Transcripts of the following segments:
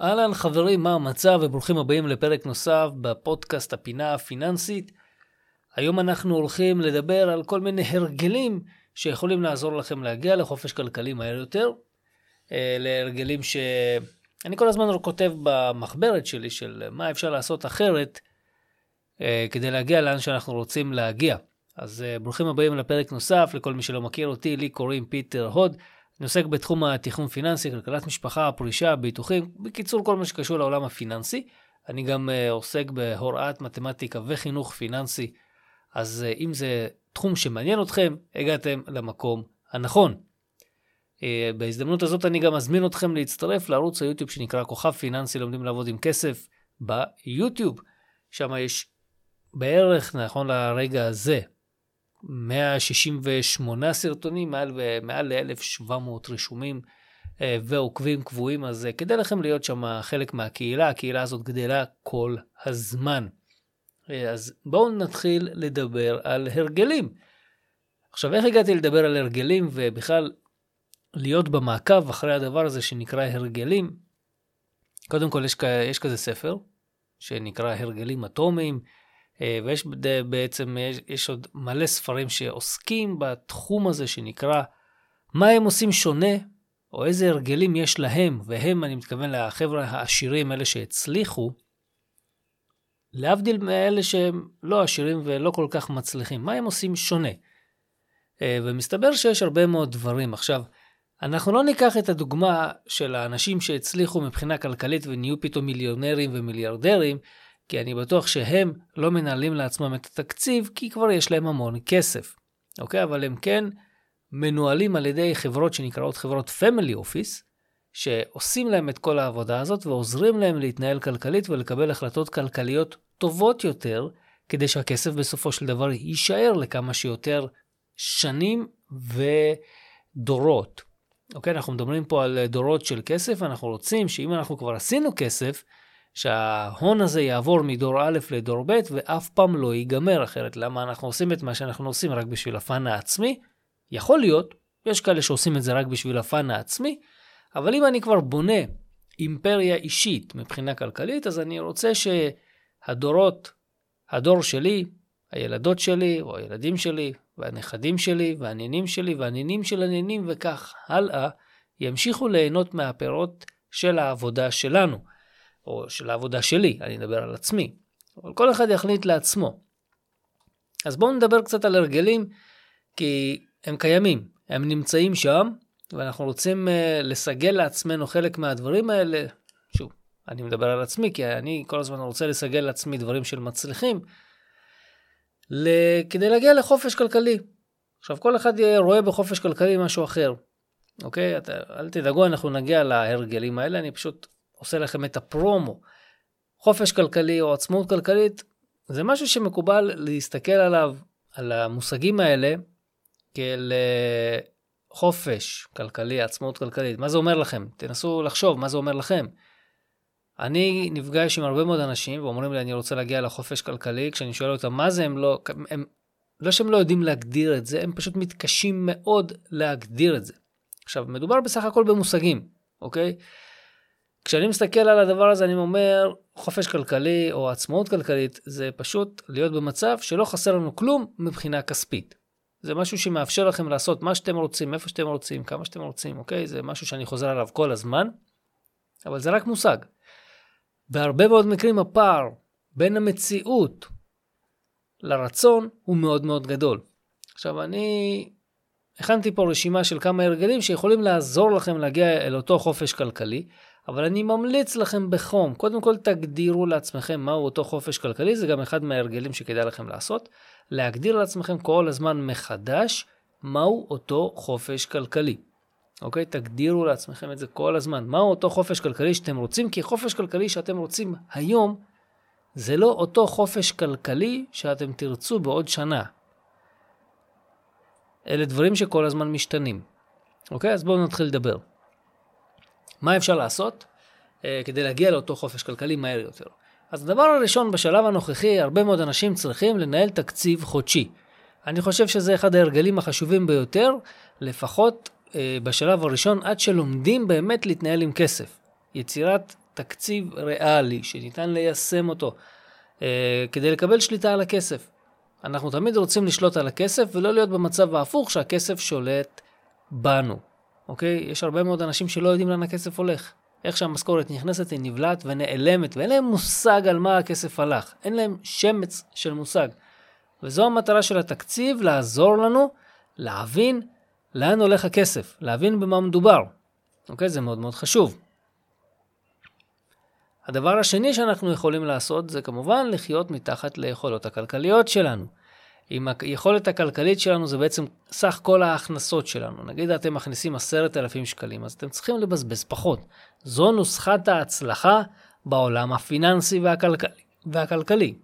אהלן חברים, מה המצב וברוכים הבאים לפרק נוסף בפודקאסט הפינה הפיננסית. היום אנחנו הולכים לדבר על כל מיני הרגלים שיכולים לעזור לכם להגיע לחופש כלכלי מהר יותר. אה, להרגלים שאני כל הזמן כותב במחברת שלי של מה אפשר לעשות אחרת אה, כדי להגיע לאן שאנחנו רוצים להגיע. אז אה, ברוכים הבאים לפרק נוסף, לכל מי שלא מכיר אותי, לי קוראים פיטר הוד. אני עוסק בתחום התכנון פיננסי, כלכלת משפחה, פרישה, ביטוחים, בקיצור כל מה שקשור לעולם הפיננסי. אני גם uh, עוסק בהוראת מתמטיקה וחינוך פיננסי, אז uh, אם זה תחום שמעניין אתכם, הגעתם למקום הנכון. Uh, בהזדמנות הזאת אני גם אזמין אתכם להצטרף לערוץ היוטיוב שנקרא כוכב פיננסי לומדים לעבוד עם כסף ביוטיוב. שם יש בערך, נכון לרגע הזה, 168 סרטונים, מעל, מעל ל-1,700 רשומים אה, ועוקבים קבועים, אז אה, כדאי לכם להיות שם חלק מהקהילה, הקהילה הזאת גדלה כל הזמן. אה, אז בואו נתחיל לדבר על הרגלים. עכשיו, איך הגעתי לדבר על הרגלים ובכלל להיות במעקב אחרי הדבר הזה שנקרא הרגלים? קודם כל, יש, יש כזה ספר שנקרא הרגלים אטומיים. אה, ויש בעצם, יש, יש עוד מלא ספרים שעוסקים בתחום הזה שנקרא מה הם עושים שונה, או איזה הרגלים יש להם, והם, אני מתכוון לחבר'ה העשירים, אלה שהצליחו, להבדיל מאלה שהם לא עשירים ולא כל כך מצליחים. מה הם עושים שונה? אה, ומסתבר שיש הרבה מאוד דברים. עכשיו, אנחנו לא ניקח את הדוגמה של האנשים שהצליחו מבחינה כלכלית ונהיו פתאום מיליונרים ומיליארדרים, כי אני בטוח שהם לא מנהלים לעצמם את התקציב, כי כבר יש להם המון כסף, אוקיי? אבל הם כן מנוהלים על ידי חברות שנקראות חברות פמילי אופיס, שעושים להם את כל העבודה הזאת ועוזרים להם להתנהל כלכלית ולקבל החלטות כלכליות טובות יותר, כדי שהכסף בסופו של דבר יישאר לכמה שיותר שנים ודורות. אוקיי, אנחנו מדברים פה על דורות של כסף, אנחנו רוצים שאם אנחנו כבר עשינו כסף, שההון הזה יעבור מדור א' לדור ב' ואף פעם לא ייגמר אחרת. למה אנחנו עושים את מה שאנחנו עושים רק בשביל הפאן העצמי? יכול להיות, יש כאלה שעושים את זה רק בשביל הפאן העצמי, אבל אם אני כבר בונה אימפריה אישית מבחינה כלכלית, אז אני רוצה שהדורות, הדור שלי, הילדות שלי, או הילדים שלי, והנכדים שלי, והנינים שלי, והנינים של הנינים, וכך הלאה, ימשיכו ליהנות מהפירות של העבודה שלנו. או של העבודה שלי, אני מדבר על עצמי. אבל כל אחד יחליט לעצמו. אז בואו נדבר קצת על הרגלים, כי הם קיימים, הם נמצאים שם, ואנחנו רוצים uh, לסגל לעצמנו חלק מהדברים האלה. שוב, אני מדבר על עצמי, כי אני כל הזמן רוצה לסגל לעצמי דברים של מצליחים, כדי להגיע לחופש כלכלי. עכשיו, כל אחד רואה בחופש כלכלי משהו אחר, אוקיי? אתה, אל תדאגו, אנחנו נגיע להרגלים האלה, אני פשוט עושה לכם את הפרומו. חופש כלכלי או עצמאות כלכלית, זה משהו שמקובל להסתכל עליו, על המושגים האלה, כאל אה, חופש כלכלי, עצמאות כלכלית. מה זה אומר לכם? תנסו לחשוב מה זה אומר לכם. אני נפגש עם הרבה מאוד אנשים ואומרים לי, אני רוצה להגיע לחופש כלכלי, כשאני שואל אותם מה זה, הם לא, הם, לא שהם לא יודעים להגדיר את זה, הם פשוט מתקשים מאוד להגדיר את זה. עכשיו, מדובר בסך הכל במושגים, אוקיי? כשאני מסתכל על הדבר הזה, אני אומר, חופש כלכלי או עצמאות כלכלית, זה פשוט להיות במצב שלא חסר לנו כלום מבחינה כספית. זה משהו שמאפשר לכם לעשות מה שאתם רוצים, איפה שאתם רוצים, כמה שאתם רוצים, אוקיי? זה משהו שאני חוזר עליו כל הזמן, אבל זה רק מושג. בהרבה מאוד מקרים הפער בין המציאות לרצון הוא מאוד מאוד גדול. עכשיו, אני הכנתי פה רשימה של כמה הרגלים שיכולים לעזור לכם להגיע אל אותו חופש כלכלי, אבל אני ממליץ לכם בחום, קודם כל תגדירו לעצמכם מהו אותו חופש כלכלי, זה גם אחד מההרגלים שכדאי לכם לעשות, להגדיר לעצמכם כל הזמן מחדש מהו אותו חופש כלכלי. אוקיי? תגדירו לעצמכם את זה כל הזמן. מהו אותו חופש כלכלי שאתם רוצים? כי חופש כלכלי שאתם רוצים היום, זה לא אותו חופש כלכלי שאתם תרצו בעוד שנה. אלה דברים שכל הזמן משתנים. אוקיי? אז בואו נתחיל לדבר. מה אפשר לעשות uh, כדי להגיע לאותו חופש כלכלי מהר יותר? אז הדבר הראשון בשלב הנוכחי, הרבה מאוד אנשים צריכים לנהל תקציב חודשי. אני חושב שזה אחד ההרגלים החשובים ביותר, לפחות uh, בשלב הראשון, עד שלומדים באמת להתנהל עם כסף. יצירת תקציב ריאלי שניתן ליישם אותו אה, כדי לקבל שליטה על הכסף. אנחנו תמיד רוצים לשלוט על הכסף ולא להיות במצב ההפוך שהכסף שולט בנו, אוקיי? יש הרבה מאוד אנשים שלא יודעים לאן הכסף הולך. איך שהמשכורת נכנסת היא נבלעת ונעלמת, ואין להם מושג על מה הכסף הלך. אין להם שמץ של מושג. וזו המטרה של התקציב, לעזור לנו להבין לאן הולך הכסף, להבין במה מדובר. אוקיי? זה מאוד מאוד חשוב. הדבר השני שאנחנו יכולים לעשות זה כמובן לחיות מתחת ליכולות הכלכליות שלנו. אם היכולת הכלכלית שלנו זה בעצם סך כל ההכנסות שלנו. נגיד אתם מכניסים עשרת אלפים שקלים, אז אתם צריכים לבזבז פחות. זו נוסחת ההצלחה בעולם הפיננסי והכלכלי. והכלכלי.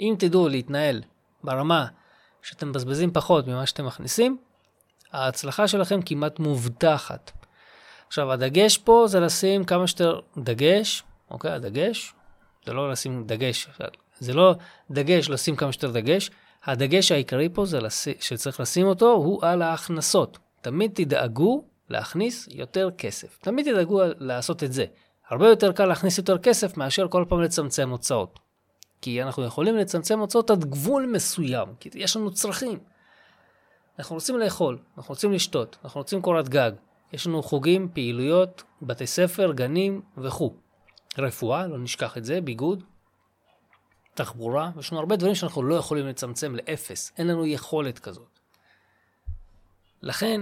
אם תדעו להתנהל ברמה שאתם מבזבזים פחות ממה שאתם מכניסים, ההצלחה שלכם כמעט מובטחת. עכשיו, הדגש פה זה לשים כמה שיותר דגש, אוקיי? הדגש, זה לא לשים דגש, זה לא דגש לשים כמה שיותר דגש, הדגש העיקרי פה זה לש... שצריך לשים אותו הוא על ההכנסות. תמיד תדאגו להכניס יותר כסף. תמיד תדאגו לעשות את זה. הרבה יותר קל להכניס יותר כסף מאשר כל פעם לצמצם הוצאות. כי אנחנו יכולים לצמצם הוצאות עד גבול מסוים, כי יש לנו צרכים. אנחנו רוצים לאכול, אנחנו רוצים לשתות, אנחנו רוצים קורת גג. יש לנו חוגים, פעילויות, בתי ספר, גנים וכו'. רפואה, לא נשכח את זה, ביגוד, תחבורה, יש לנו הרבה דברים שאנחנו לא יכולים לצמצם לאפס, אין לנו יכולת כזאת. לכן,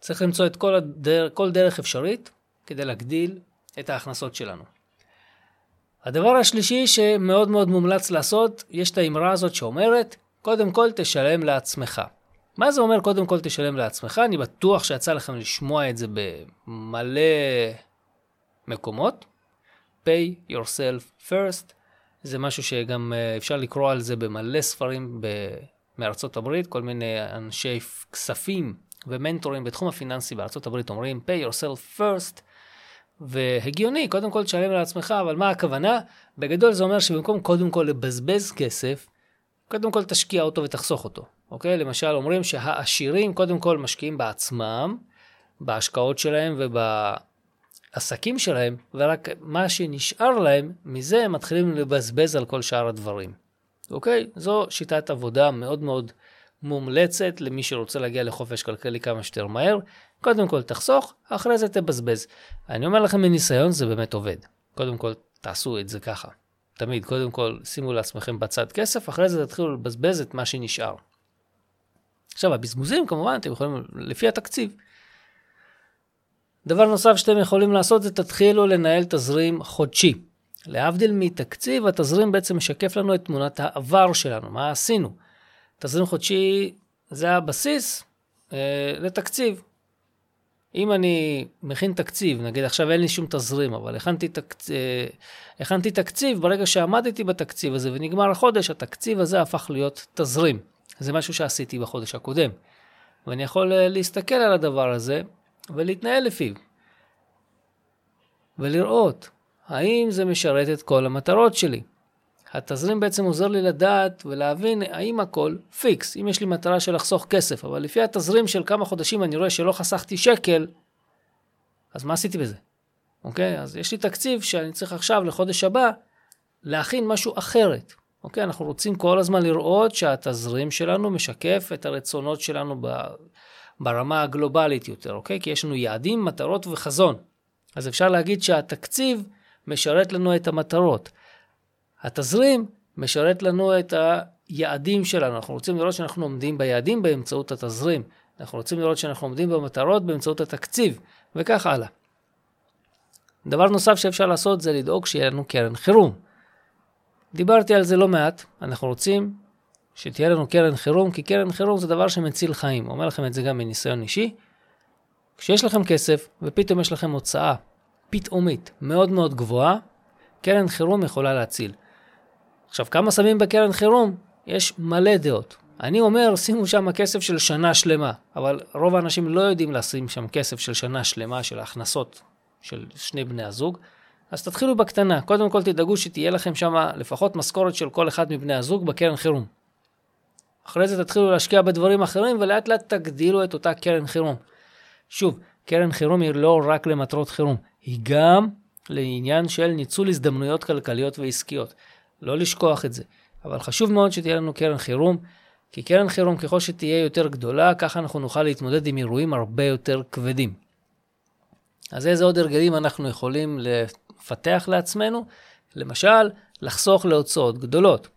צריך למצוא את כל, הדר, כל דרך אפשרית כדי להגדיל את ההכנסות שלנו. הדבר השלישי שמאוד מאוד מומלץ לעשות, יש את האמרה הזאת שאומרת, קודם כל תשלם לעצמך. מה זה אומר קודם כל תשלם לעצמך? אני בטוח שיצא לכם לשמוע את זה במלא מקומות. pay yourself first. זה משהו שגם אה, אפשר לקרוא על זה במלא ספרים ב... מארצות הברית, כל מיני אנשי כספים ומנטורים בתחום הפיננסי בארצות הברית אומרים pay yourself first. והגיוני, קודם כל תשלם לעצמך, אבל מה הכוונה? בגדול זה אומר שבמקום קודם כל לבזבז כסף, קודם כל תשקיע אותו ותחסוך אותו, אוקיי? למשל אומרים שהעשירים קודם כל משקיעים בעצמם, בהשקעות שלהם ובעסקים שלהם, ורק מה שנשאר להם, מזה הם מתחילים לבזבז על כל שאר הדברים. אוקיי? זו שיטת עבודה מאוד מאוד מומלצת למי שרוצה להגיע לחופש כלכלי כמה שיותר מהר. קודם כל תחסוך, אחרי זה תבזבז. אני אומר לכם מניסיון, זה באמת עובד. קודם כל תעשו את זה ככה. תמיד, קודם כל, שימו לעצמכם בצד כסף, אחרי זה תתחילו לבזבז את מה שנשאר. עכשיו, הבזבוזים, כמובן, אתם יכולים, לפי התקציב. דבר נוסף שאתם יכולים לעשות זה תתחילו לנהל תזרים חודשי. להבדיל מתקציב, התזרים בעצם משקף לנו את תמונת העבר שלנו, מה עשינו. תזרים חודשי זה הבסיס אה, לתקציב. אם אני מכין תקציב, נגיד עכשיו אין לי שום תזרים, אבל הכנתי, תקצ... אה, הכנתי תקציב, ברגע שעמדתי בתקציב הזה ונגמר החודש, התקציב הזה הפך להיות תזרים. זה משהו שעשיתי בחודש הקודם. ואני יכול אה, להסתכל על הדבר הזה ולהתנהל לפיו. ולראות האם זה משרת את כל המטרות שלי. התזרים בעצם עוזר לי לדעת ולהבין האם הכל פיקס. אם יש לי מטרה של לחסוך כסף, אבל לפי התזרים של כמה חודשים אני רואה שלא חסכתי שקל, אז מה עשיתי בזה? אוקיי? אז יש לי תקציב שאני צריך עכשיו, לחודש הבא, להכין משהו אחרת. אוקיי? אנחנו רוצים כל הזמן לראות שהתזרים שלנו משקף את הרצונות שלנו ברמה הגלובלית יותר, אוקיי? כי יש לנו יעדים, מטרות וחזון. אז אפשר להגיד שהתקציב משרת לנו את המטרות. התזרים משרת לנו את היעדים שלנו. אנחנו רוצים לראות שאנחנו עומדים ביעדים באמצעות התזרים. אנחנו רוצים לראות שאנחנו עומדים במטרות באמצעות התקציב, וכך הלאה. דבר נוסף שאפשר לעשות זה לדאוג שיהיה לנו קרן חירום. דיברתי על זה לא מעט, אנחנו רוצים שתהיה לנו קרן חירום, כי קרן חירום זה דבר שמציל חיים. אומר לכם את זה גם מניסיון אישי. כשיש לכם כסף ופתאום יש לכם הוצאה פתאומית מאוד מאוד גבוהה, קרן חירום יכולה להציל. עכשיו, כמה שמים בקרן חירום? יש מלא דעות. אני אומר, שימו שם כסף של שנה שלמה, אבל רוב האנשים לא יודעים לשים שם כסף של שנה שלמה של הכנסות של שני בני הזוג. אז תתחילו בקטנה. קודם כל תדאגו שתהיה לכם שם לפחות משכורת של כל אחד מבני הזוג בקרן חירום. אחרי זה תתחילו להשקיע בדברים אחרים ולאט לאט תגדילו את אותה קרן חירום. שוב, קרן חירום היא לא רק למטרות חירום, היא גם לעניין של ניצול הזדמנויות כלכליות ועסקיות. לא לשכוח את זה. אבל חשוב מאוד שתהיה לנו קרן חירום, כי קרן חירום ככל שתהיה יותר גדולה, ככה אנחנו נוכל להתמודד עם אירועים הרבה יותר כבדים. אז איזה עוד הרגלים אנחנו יכולים לפתח לעצמנו? למשל, לחסוך להוצאות גדולות.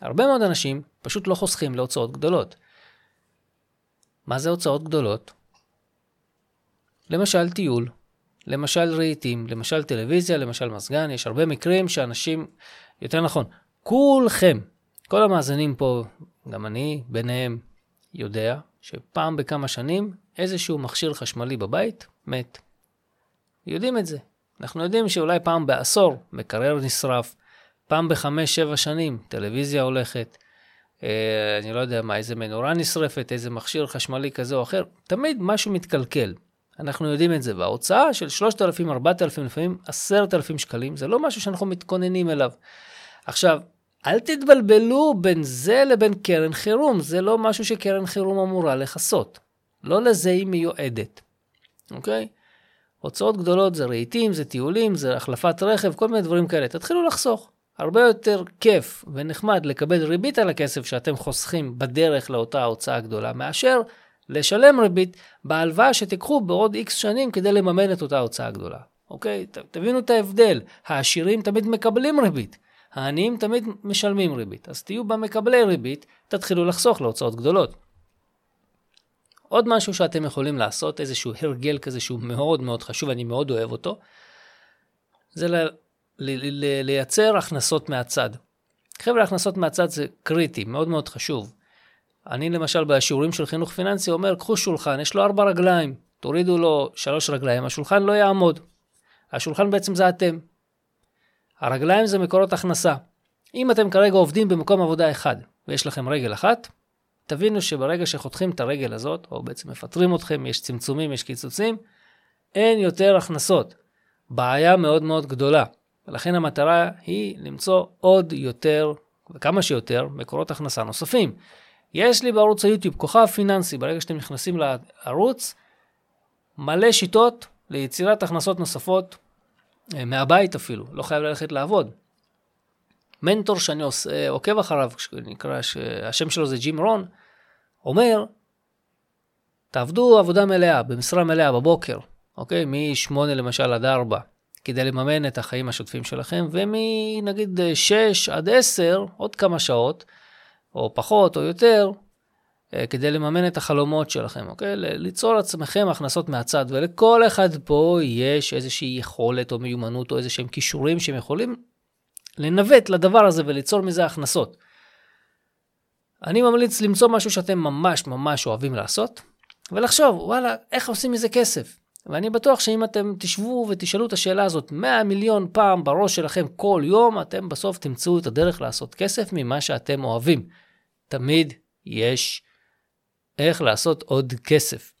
הרבה מאוד אנשים פשוט לא חוסכים להוצאות גדולות. מה זה הוצאות גדולות? למשל טיול, למשל רהיטים, למשל טלוויזיה, למשל מזגן, יש הרבה מקרים שאנשים, יותר נכון, כולכם, כל המאזינים פה, גם אני ביניהם, יודע שפעם בכמה שנים איזשהו מכשיר חשמלי בבית מת. יודעים את זה. אנחנו יודעים שאולי פעם בעשור מקרר נשרף, פעם בחמש-שבע שנים טלוויזיה הולכת, אני לא יודע מה, איזה מנורה נשרפת, איזה מכשיר חשמלי כזה או אחר, תמיד משהו מתקלקל. אנחנו יודעים את זה, וההוצאה של 3,000, 4,000, לפעמים 10,000 שקלים, זה לא משהו שאנחנו מתכוננים אליו. עכשיו, אל תתבלבלו בין זה לבין קרן חירום, זה לא משהו שקרן חירום אמורה לכסות. לא לזה היא מיועדת, אוקיי? הוצאות גדולות זה רהיטים, זה טיולים, זה החלפת רכב, כל מיני דברים כאלה. תתחילו לחסוך. הרבה יותר כיף ונחמד לקבל ריבית על הכסף שאתם חוסכים בדרך לאותה הוצאה גדולה, מאשר לשלם ריבית בהלוואה שתיקחו בעוד איקס שנים כדי לממן את אותה הוצאה גדולה. אוקיי? ת, תבינו את ההבדל. העשירים תמיד מקבלים ריבית, העניים תמיד משלמים ריבית. אז תהיו במקבלי ריבית, תתחילו לחסוך להוצאות גדולות. עוד משהו שאתם יכולים לעשות, איזשהו הרגל כזה שהוא מאוד מאוד חשוב, אני מאוד אוהב אותו, זה לייצר הכנסות מהצד. חבר'ה, הכנסות מהצד זה קריטי, מאוד מאוד חשוב. אני למשל בשיעורים של חינוך פיננסי אומר, קחו שולחן, יש לו ארבע רגליים, תורידו לו שלוש רגליים, השולחן לא יעמוד. השולחן בעצם זה אתם. הרגליים זה מקורות הכנסה. אם אתם כרגע עובדים במקום עבודה אחד ויש לכם רגל אחת, תבינו שברגע שחותכים את הרגל הזאת, או בעצם מפטרים אתכם, יש צמצומים, יש קיצוצים, אין יותר הכנסות. בעיה מאוד מאוד גדולה. ולכן המטרה היא למצוא עוד יותר, וכמה שיותר, מקורות הכנסה נוספים. יש לי בערוץ היוטיוב כוכב פיננסי, ברגע שאתם נכנסים לערוץ, מלא שיטות ליצירת הכנסות נוספות, אה, מהבית אפילו, לא חייב ללכת לעבוד. מנטור שאני עושה, עוקב אחריו, נקרא, שהשם שלו זה ג'ים רון, אומר, תעבדו עבודה מלאה, במשרה מלאה בבוקר, אוקיי? מ-8 למשל עד 4, כדי לממן את החיים השוטפים שלכם, ומנגיד 6 עד 10, עוד כמה שעות, או פחות או יותר, אה, כדי לממן את החלומות שלכם, אוקיי? ליצור לעצמכם הכנסות מהצד, ולכל אחד פה יש איזושהי יכולת או מיומנות או איזשהם כישורים שהם יכולים לנווט לדבר הזה וליצור מזה הכנסות. אני ממליץ למצוא משהו שאתם ממש ממש אוהבים לעשות, ולחשוב, וואלה, איך עושים מזה כסף? ואני בטוח שאם אתם תשבו ותשאלו את השאלה הזאת 100 מיליון פעם בראש שלכם כל יום, אתם בסוף תמצאו את הדרך לעשות כסף ממה שאתם אוהבים. תמיד יש איך לעשות עוד כסף.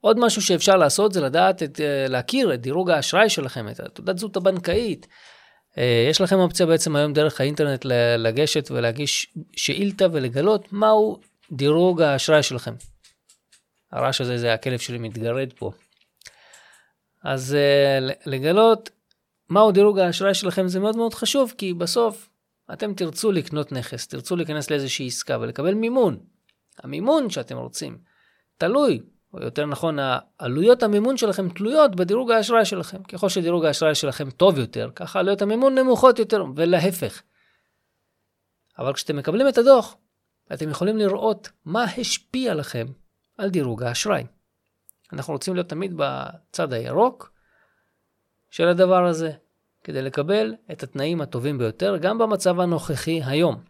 עוד משהו שאפשר לעשות זה לדעת, את, אה, להכיר את דירוג האשראי שלכם, את תעודת זהות הבנקאית. אה, יש לכם אופציה בעצם היום דרך האינטרנט לגשת ולהגיש שאילתה ולגלות מהו דירוג האשראי שלכם. הרעש הזה זה הכלב שלי מתגרד פה. אז אה, לגלות מהו דירוג האשראי שלכם זה מאוד מאוד חשוב, כי בסוף אתם תרצו לקנות נכס, תרצו להיכנס לאיזושהי עסקה ולקבל מימון. המימון שאתם רוצים תלוי, או יותר נכון, עלויות המימון שלכם תלויות בדירוג האשראי שלכם. ככל שדירוג האשראי שלכם טוב יותר, ככה עלויות המימון נמוכות יותר, ולהפך. אבל כשאתם מקבלים את הדוח, אתם יכולים לראות מה השפיע לכם על דירוג האשראי. אנחנו רוצים להיות תמיד בצד הירוק של הדבר הזה, כדי לקבל את התנאים הטובים ביותר, גם במצב הנוכחי היום.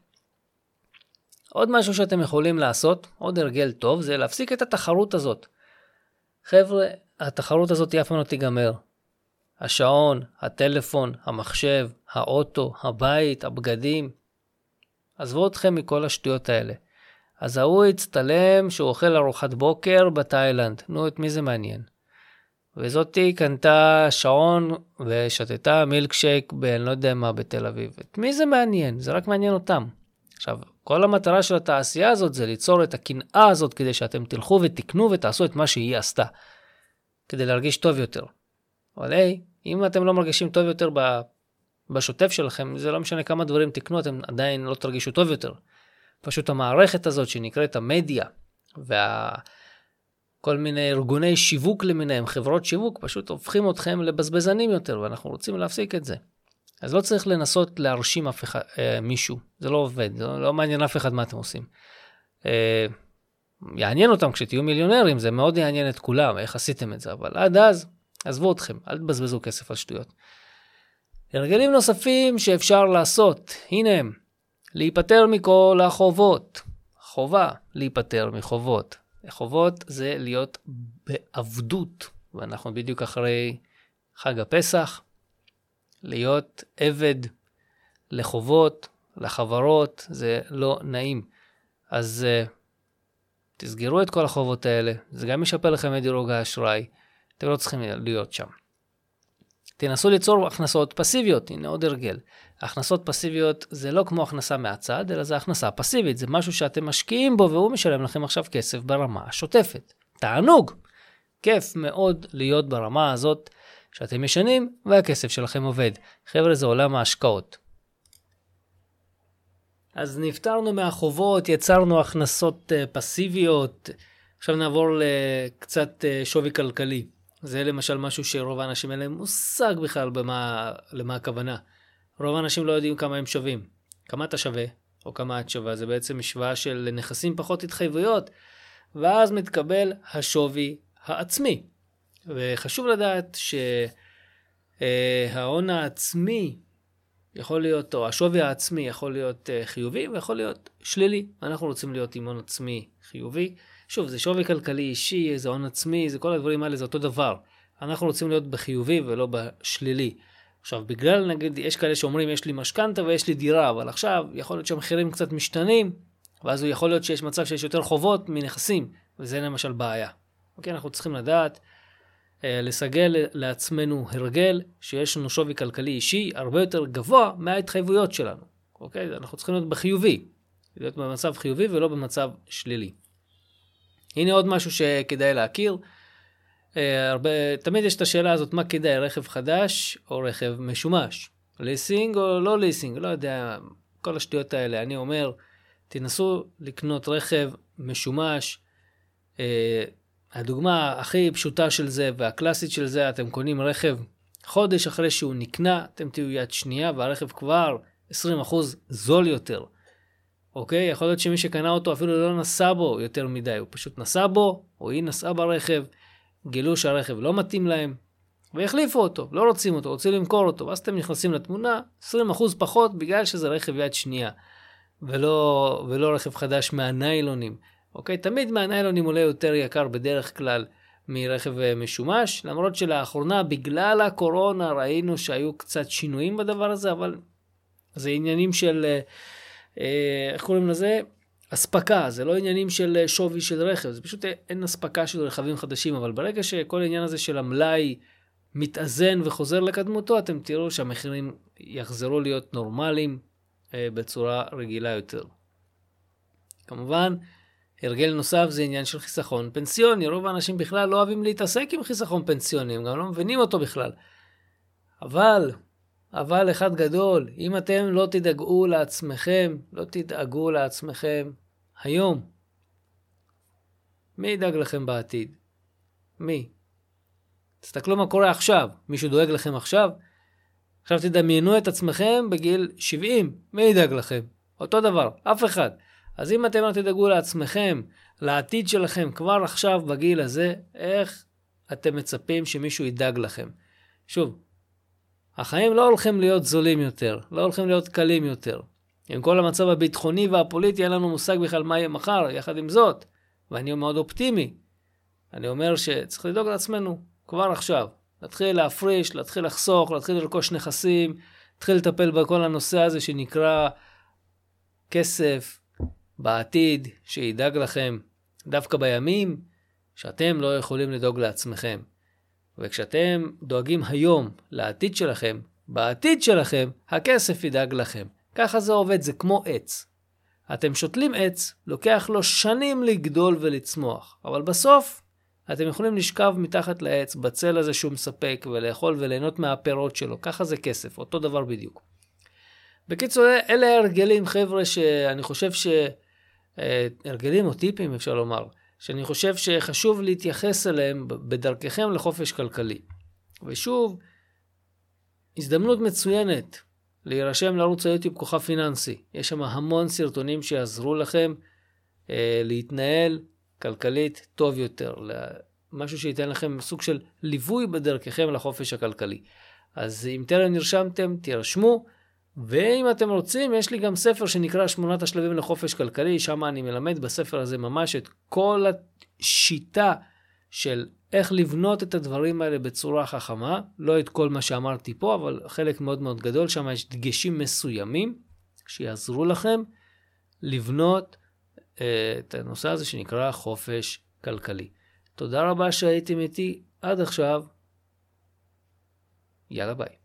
עוד משהו שאתם יכולים לעשות, עוד הרגל טוב, זה להפסיק את התחרות הזאת. חבר'ה, התחרות הזאת אף פעם לא תיגמר. השעון, הטלפון, המחשב, האוטו, הבית, הבגדים. עזבו אתכם מכל השטויות האלה. אז ההוא הצטלם שהוא אוכל ארוחת בוקר בתאילנד. נו, את מי זה מעניין? וזאתי קנתה שעון ושתתה מילקשייק ב... אני לא יודע מה בתל אביב. את מי זה מעניין? זה רק מעניין אותם. עכשיו, כל המטרה של התעשייה הזאת זה ליצור את הקנאה הזאת כדי שאתם תלכו ותקנו ותעשו את מה שהיא עשתה. כדי להרגיש טוב יותר. אבל היי, אם אתם לא מרגישים טוב יותר בשוטף שלכם, זה לא משנה כמה דברים תקנו, אתם עדיין לא תרגישו טוב יותר. פשוט המערכת הזאת שנקראת המדיה, וכל מיני ארגוני שיווק למיניהם, חברות שיווק, פשוט הופכים אתכם לבזבזנים יותר, ואנחנו רוצים להפסיק את זה. אז לא צריך לנסות להרשים אף אחד, אה, מישהו, זה לא עובד, זה לא, לא מעניין אף אחד מה אתם עושים. אה, יעניין אותם כשתהיו מיליונרים, זה מאוד יעניין את כולם, איך עשיתם את זה, אבל עד אז, עזבו אתכם, אל תבזבזו כסף על שטויות. הרגלים נוספים שאפשר לעשות, הנה הם, להיפטר מכל החובות. חובה להיפטר מחובות. חובות זה להיות בעבדות, ואנחנו בדיוק אחרי חג הפסח, להיות עבד לחובות, לחברות, זה לא נעים. אז uh, תסגרו את כל החובות האלה, זה גם ישפר לכם את דירוג האשראי, אתם לא צריכים להיות שם. תנסו ליצור הכנסות פסיביות, הנה עוד הרגל. הכנסות פסיביות זה לא כמו הכנסה מהצד, אלא זה הכנסה פסיבית, זה משהו שאתם משקיעים בו והוא משלם לכם עכשיו כסף ברמה השוטפת. תענוג! כיף מאוד להיות ברמה הזאת שאתם ישנים והכסף שלכם עובד. חבר'ה, זה עולם ההשקעות. אז נפטרנו מהחובות, יצרנו הכנסות uh, פסיביות, עכשיו נעבור לקצת uh, שווי כלכלי. זה למשל משהו שרוב האנשים אין להם מושג בכלל במה, למה הכוונה. רוב האנשים לא יודעים כמה הם שווים. כמה אתה שווה, או כמה את שווה, זה בעצם משוואה של נכסים פחות התחייבויות, ואז מתקבל השווי העצמי. וחשוב לדעת שההון העצמי יכול להיות, או השווי העצמי יכול להיות אה, חיובי ויכול להיות שלילי. אנחנו רוצים להיות עם הון עצמי חיובי. שוב, זה שווי כלכלי אישי, זה הון עצמי, זה כל הדברים האלה, זה אותו דבר. אנחנו רוצים להיות בחיובי ולא בשלילי. עכשיו, בגלל, נגיד, יש כאלה שאומרים, יש לי משכנתה ויש לי דירה, אבל עכשיו יכול להיות שהמחירים קצת משתנים, ואז יכול להיות שיש מצב שיש יותר חובות מנכסים, וזה למשל בעיה. אוקיי, אנחנו צריכים לדעת, אה, לסגל לעצמנו הרגל שיש לנו שווי כלכלי אישי הרבה יותר גבוה מההתחייבויות שלנו. אוקיי, אנחנו צריכים להיות בחיובי, להיות במצב חיובי ולא במצב שלילי. הנה עוד משהו שכדאי להכיר. אה, הרבה, תמיד יש את השאלה הזאת, מה כדאי, רכב חדש או רכב משומש? ליסינג או לא ליסינג? לא יודע, כל השטויות האלה. אני אומר, תנסו לקנות רכב משומש. אה, הדוגמה הכי פשוטה של זה והקלאסית של זה, אתם קונים רכב חודש אחרי שהוא נקנה, אתם תהיו יד שנייה והרכב כבר 20% זול יותר. אוקיי? יכול להיות שמי שקנה אותו אפילו לא נסע בו יותר מדי, הוא פשוט נסע בו, או היא נסעה ברכב, גילו שהרכב לא מתאים להם, והחליפו אותו, לא רוצים אותו, רוצים למכור אותו, ואז אתם נכנסים לתמונה, 20% פחות בגלל שזה רכב יד שנייה, ולא, ולא רכב חדש מהניילונים. אוקיי? תמיד מהניילונים עולה יותר יקר בדרך כלל מרכב אה, משומש, למרות שלאחרונה, בגלל הקורונה, ראינו שהיו קצת שינויים בדבר הזה, אבל זה עניינים של... Uh, אה, איך קוראים לזה? אספקה, זה לא עניינים של אה, שווי של רכב, זה פשוט אה, אין אספקה של רכבים חדשים, אבל ברגע שכל העניין הזה של המלאי מתאזן וחוזר לקדמותו, אתם תראו שהמחירים יחזרו להיות נורמליים בצורה רגילה יותר. כמובן, הרגל נוסף זה עניין של חיסכון פנסיוני, רוב האנשים בכלל לא אוהבים להתעסק עם חיסכון פנסיוני, הם גם לא מבינים אותו בכלל. אבל אבל אחד גדול, אם אתם לא תדאגו לעצמכם, לא תדאגו לעצמכם היום, מי ידאג לכם בעתיד? מי? תסתכלו מה קורה עכשיו. מישהו דואג לכם עכשיו? עכשיו תדמיינו את עצמכם בגיל 70, מי ידאג לכם? אותו דבר, אף אחד. אז אם אתם לא תדאגו לעצמכם, לעתיד שלכם כבר עכשיו בגיל הזה, איך אתם מצפים שמישהו ידאג לכם? שוב, החיים לא הולכים להיות זולים יותר, לא הולכים להיות קלים יותר. עם כל המצב הביטחוני והפוליטי אין לנו מושג בכלל מה יהיה מחר, יחד עם זאת, ואני מאוד אופטימי. אני אומר שצריך לדאוג לעצמנו כבר עכשיו. להתחיל להפריש, להתחיל לחסוך, להתחיל לרכוש נכסים, להתחיל לטפל בכל הנושא הזה שנקרא כסף בעתיד, שידאג לכם דווקא בימים שאתם לא יכולים לדאוג לעצמכם. וכשאתם דואגים היום לעתיד שלכם, בעתיד שלכם, הכסף ידאג לכם. ככה זה עובד, זה כמו עץ. אתם שותלים עץ, לוקח לו שנים לגדול ולצמוח, אבל בסוף אתם יכולים לשכב מתחת לעץ בצל הזה שהוא מספק ולאכול וליהנות מהפירות שלו. ככה זה כסף, אותו דבר בדיוק. בקיצור, אלה ההרגלים, חבר'ה, שאני חושב ש... אה, הרגלים או טיפים, אפשר לומר, שאני חושב שחשוב להתייחס אליהם בדרככם לחופש כלכלי. ושוב, הזדמנות מצוינת להירשם לערוץ היוטיוב כוכב פיננסי. יש שם המון סרטונים שיעזרו לכם אה, להתנהל כלכלית טוב יותר, משהו שייתן לכם סוג של ליווי בדרככם לחופש הכלכלי. אז אם טרם נרשמתם, תירשמו. ואם אתם רוצים, יש לי גם ספר שנקרא שמונת השלבים לחופש כלכלי, שם אני מלמד בספר הזה ממש את כל השיטה של איך לבנות את הדברים האלה בצורה חכמה. לא את כל מה שאמרתי פה, אבל חלק מאוד מאוד גדול, שם יש דגשים מסוימים שיעזרו לכם לבנות אה, את הנושא הזה שנקרא חופש כלכלי. תודה רבה שהייתם איתי עד עכשיו. יאללה ביי.